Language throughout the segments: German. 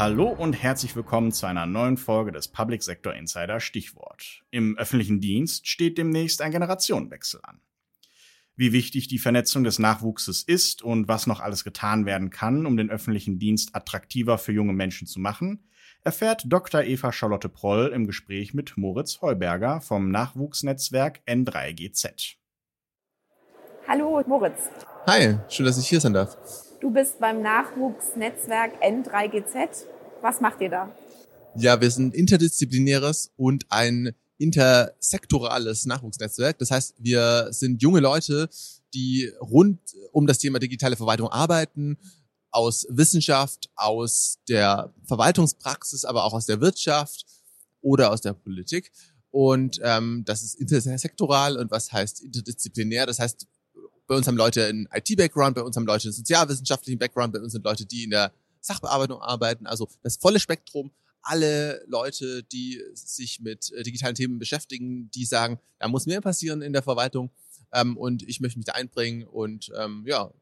Hallo und herzlich willkommen zu einer neuen Folge des Public Sector Insider Stichwort. Im öffentlichen Dienst steht demnächst ein Generationenwechsel an. Wie wichtig die Vernetzung des Nachwuchses ist und was noch alles getan werden kann, um den öffentlichen Dienst attraktiver für junge Menschen zu machen, erfährt Dr. Eva Charlotte Proll im Gespräch mit Moritz Heuberger vom Nachwuchsnetzwerk N3GZ. Hallo Moritz. Hi, schön, dass ich hier sein darf. Du bist beim Nachwuchsnetzwerk N3GZ. Was macht ihr da? Ja, wir sind interdisziplinäres und ein intersektorales Nachwuchsnetzwerk. Das heißt, wir sind junge Leute, die rund um das Thema digitale Verwaltung arbeiten, aus Wissenschaft, aus der Verwaltungspraxis, aber auch aus der Wirtschaft oder aus der Politik. Und ähm, das ist intersektoral und was heißt interdisziplinär? Das heißt, bei uns haben Leute einen IT-Background, bei uns haben Leute einen sozialwissenschaftlichen Background, bei uns sind Leute, die in der Sachbearbeitung arbeiten. Also das volle Spektrum. Alle Leute, die sich mit äh, digitalen Themen beschäftigen, die sagen, da muss mehr passieren in der Verwaltung ähm, und ich möchte mich da einbringen und ähm, ja,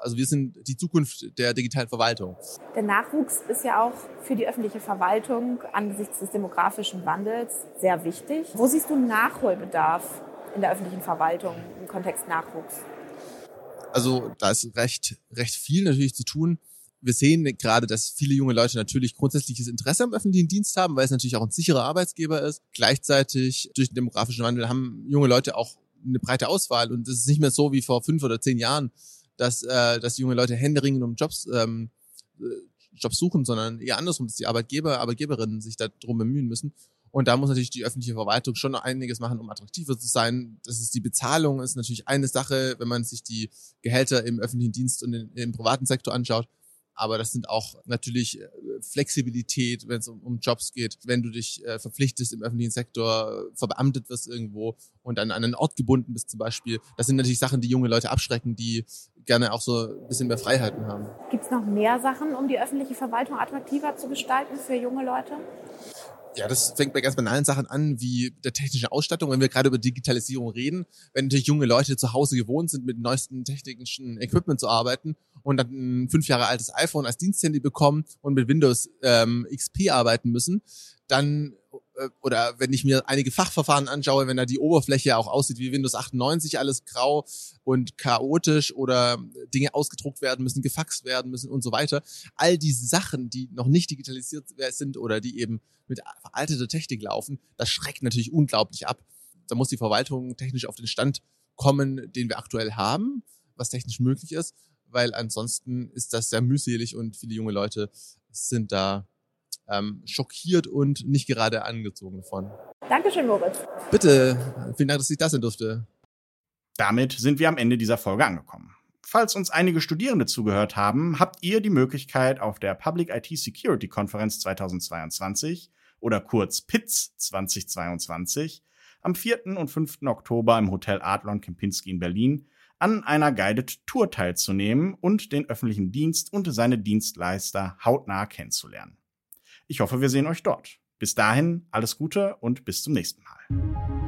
also wir sind die Zukunft der digitalen Verwaltung. Der Nachwuchs ist ja auch für die öffentliche Verwaltung angesichts des demografischen Wandels sehr wichtig. Wo siehst du Nachholbedarf in der öffentlichen Verwaltung im Kontext Nachwuchs? Also da ist recht, recht viel natürlich zu tun. Wir sehen gerade, dass viele junge Leute natürlich grundsätzliches Interesse am öffentlichen Dienst haben, weil es natürlich auch ein sicherer Arbeitsgeber ist. Gleichzeitig durch den demografischen Wandel haben junge Leute auch eine breite Auswahl und es ist nicht mehr so wie vor fünf oder zehn Jahren, dass, äh, dass junge Leute händeringend um Jobs, ähm, äh, Jobs suchen, sondern eher andersrum, dass die Arbeitgeber, Arbeitgeberinnen sich darum bemühen müssen. Und da muss natürlich die öffentliche Verwaltung schon einiges machen, um attraktiver zu sein. Das ist die Bezahlung, ist natürlich eine Sache, wenn man sich die Gehälter im öffentlichen Dienst und im privaten Sektor anschaut. Aber das sind auch natürlich äh, Flexibilität, wenn es um, um, Jobs geht, wenn du dich äh, verpflichtest im öffentlichen Sektor, verbeamtet wirst irgendwo und dann an einen Ort gebunden bist zum Beispiel. Das sind natürlich Sachen, die junge Leute abschrecken, die gerne auch so ein bisschen mehr Freiheiten haben. Gibt es noch mehr Sachen, um die öffentliche Verwaltung attraktiver zu gestalten für junge Leute? Ja, das fängt bei ganz banalen Sachen an, wie der technischen Ausstattung. Wenn wir gerade über Digitalisierung reden, wenn natürlich junge Leute zu Hause gewohnt sind, mit neuesten technischen Equipment zu arbeiten und dann ein fünf Jahre altes iPhone als Diensthandy bekommen und mit Windows ähm, XP arbeiten müssen, dann oder wenn ich mir einige Fachverfahren anschaue, wenn da die Oberfläche auch aussieht wie Windows 98, alles grau und chaotisch oder Dinge ausgedruckt werden müssen, gefaxt werden müssen und so weiter. All diese Sachen, die noch nicht digitalisiert sind oder die eben mit veralteter Technik laufen, das schreckt natürlich unglaublich ab. Da muss die Verwaltung technisch auf den Stand kommen, den wir aktuell haben, was technisch möglich ist, weil ansonsten ist das sehr mühselig und viele junge Leute sind da ähm, schockiert und nicht gerade angezogen davon. Dankeschön, Moritz. Bitte, vielen Dank, dass ich das sein durfte. Damit sind wir am Ende dieser Folge angekommen. Falls uns einige Studierende zugehört haben, habt ihr die Möglichkeit, auf der Public IT Security Konferenz 2022 oder kurz PITS 2022 am 4. und 5. Oktober im Hotel Adlon Kempinski in Berlin an einer Guided Tour teilzunehmen und den öffentlichen Dienst und seine Dienstleister hautnah kennenzulernen. Ich hoffe, wir sehen euch dort. Bis dahin alles Gute und bis zum nächsten Mal.